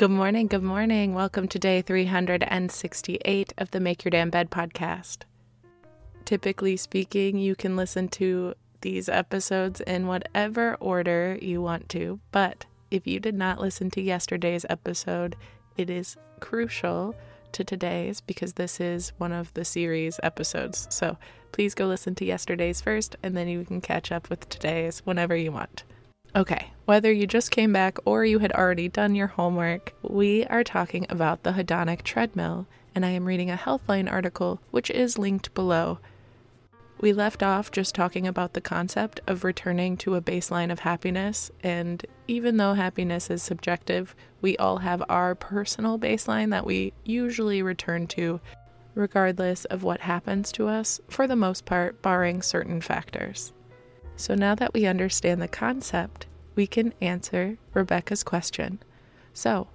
Good morning, good morning. Welcome to day 368 of the Make Your Damn Bed podcast. Typically speaking, you can listen to these episodes in whatever order you want to, but if you did not listen to yesterday's episode, it is crucial to today's because this is one of the series episodes. So please go listen to yesterday's first, and then you can catch up with today's whenever you want. Okay, whether you just came back or you had already done your homework, we are talking about the hedonic treadmill, and I am reading a Healthline article which is linked below. We left off just talking about the concept of returning to a baseline of happiness, and even though happiness is subjective, we all have our personal baseline that we usually return to, regardless of what happens to us, for the most part, barring certain factors. So now that we understand the concept, we can answer Rebecca's question. So,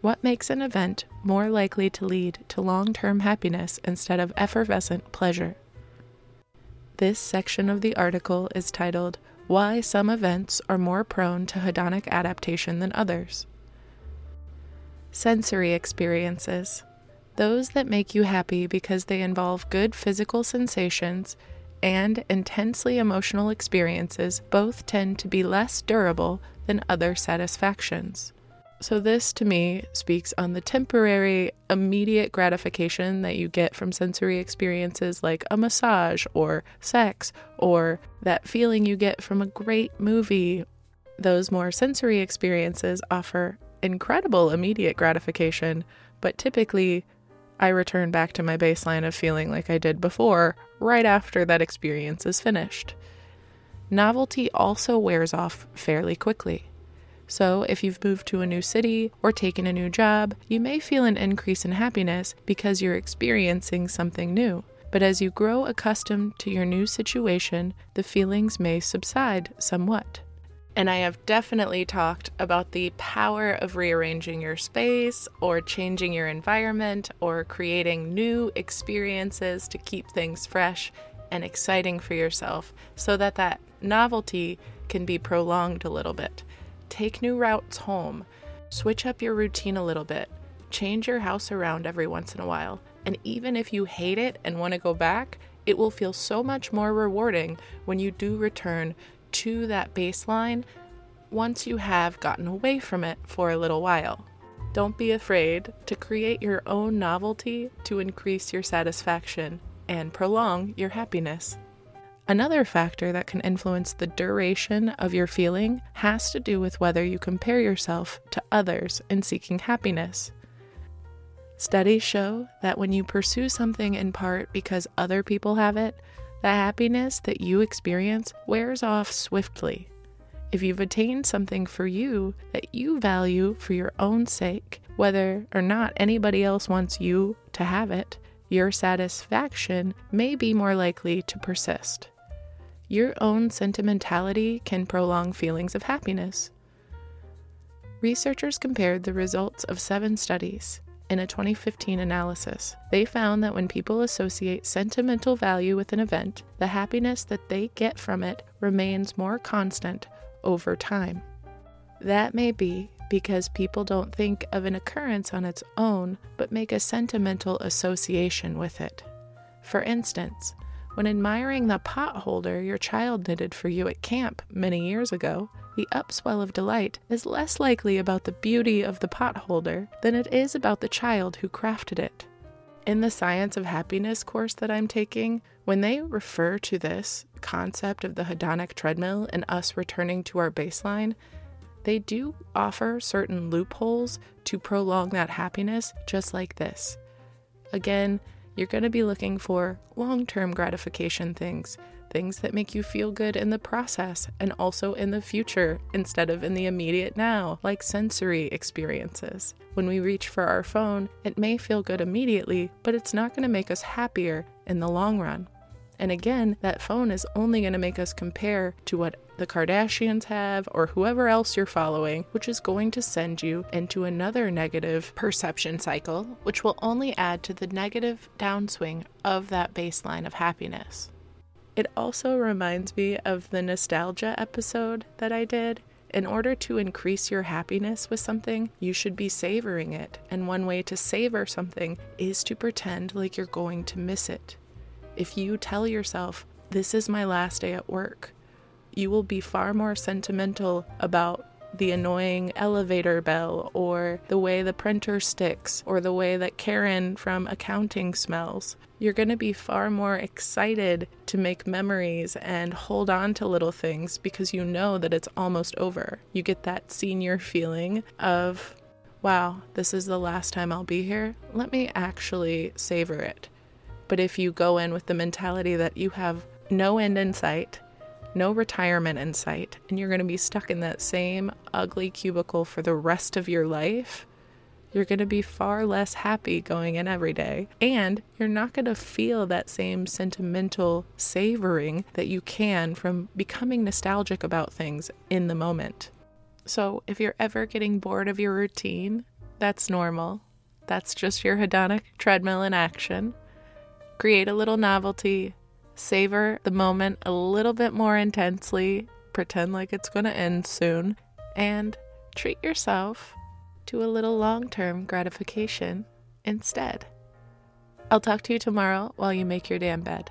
what makes an event more likely to lead to long term happiness instead of effervescent pleasure? This section of the article is titled Why Some Events Are More Prone to Hedonic Adaptation Than Others. Sensory experiences. Those that make you happy because they involve good physical sensations and intensely emotional experiences both tend to be less durable than other satisfactions. So, this to me speaks on the temporary, immediate gratification that you get from sensory experiences like a massage or sex, or that feeling you get from a great movie. Those more sensory experiences offer incredible immediate gratification, but typically I return back to my baseline of feeling like I did before right after that experience is finished. Novelty also wears off fairly quickly. So, if you've moved to a new city or taken a new job, you may feel an increase in happiness because you're experiencing something new. But as you grow accustomed to your new situation, the feelings may subside somewhat. And I have definitely talked about the power of rearranging your space or changing your environment or creating new experiences to keep things fresh and exciting for yourself so that that novelty can be prolonged a little bit. Take new routes home. Switch up your routine a little bit. Change your house around every once in a while. And even if you hate it and want to go back, it will feel so much more rewarding when you do return to that baseline once you have gotten away from it for a little while. Don't be afraid to create your own novelty to increase your satisfaction and prolong your happiness. Another factor that can influence the duration of your feeling has to do with whether you compare yourself to others in seeking happiness. Studies show that when you pursue something in part because other people have it, the happiness that you experience wears off swiftly. If you've attained something for you that you value for your own sake, whether or not anybody else wants you to have it, your satisfaction may be more likely to persist. Your own sentimentality can prolong feelings of happiness. Researchers compared the results of seven studies in a 2015 analysis. They found that when people associate sentimental value with an event, the happiness that they get from it remains more constant over time. That may be because people don't think of an occurrence on its own, but make a sentimental association with it. For instance, when admiring the pot holder your child knitted for you at camp many years ago, the upswell of delight is less likely about the beauty of the pot holder than it is about the child who crafted it. In the Science of Happiness course that I'm taking, when they refer to this concept of the hedonic treadmill and us returning to our baseline, they do offer certain loopholes to prolong that happiness just like this. Again, you're going to be looking for long term gratification things, things that make you feel good in the process and also in the future instead of in the immediate now, like sensory experiences. When we reach for our phone, it may feel good immediately, but it's not going to make us happier in the long run. And again, that phone is only going to make us compare to what the Kardashians have or whoever else you're following, which is going to send you into another negative perception cycle, which will only add to the negative downswing of that baseline of happiness. It also reminds me of the nostalgia episode that I did. In order to increase your happiness with something, you should be savoring it. And one way to savor something is to pretend like you're going to miss it. If you tell yourself, This is my last day at work, you will be far more sentimental about the annoying elevator bell or the way the printer sticks or the way that Karen from accounting smells. You're going to be far more excited to make memories and hold on to little things because you know that it's almost over. You get that senior feeling of, wow, this is the last time I'll be here. Let me actually savor it. But if you go in with the mentality that you have no end in sight, no retirement in sight, and you're going to be stuck in that same ugly cubicle for the rest of your life, you're going to be far less happy going in every day. And you're not going to feel that same sentimental savoring that you can from becoming nostalgic about things in the moment. So, if you're ever getting bored of your routine, that's normal. That's just your hedonic treadmill in action. Create a little novelty, savor the moment a little bit more intensely, pretend like it's going to end soon, and treat yourself to a little long term gratification instead. I'll talk to you tomorrow while you make your damn bed.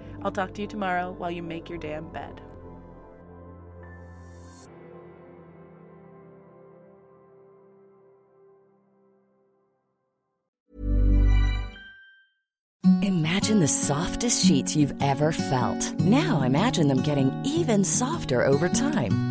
I'll talk to you tomorrow while you make your damn bed. Imagine the softest sheets you've ever felt. Now imagine them getting even softer over time.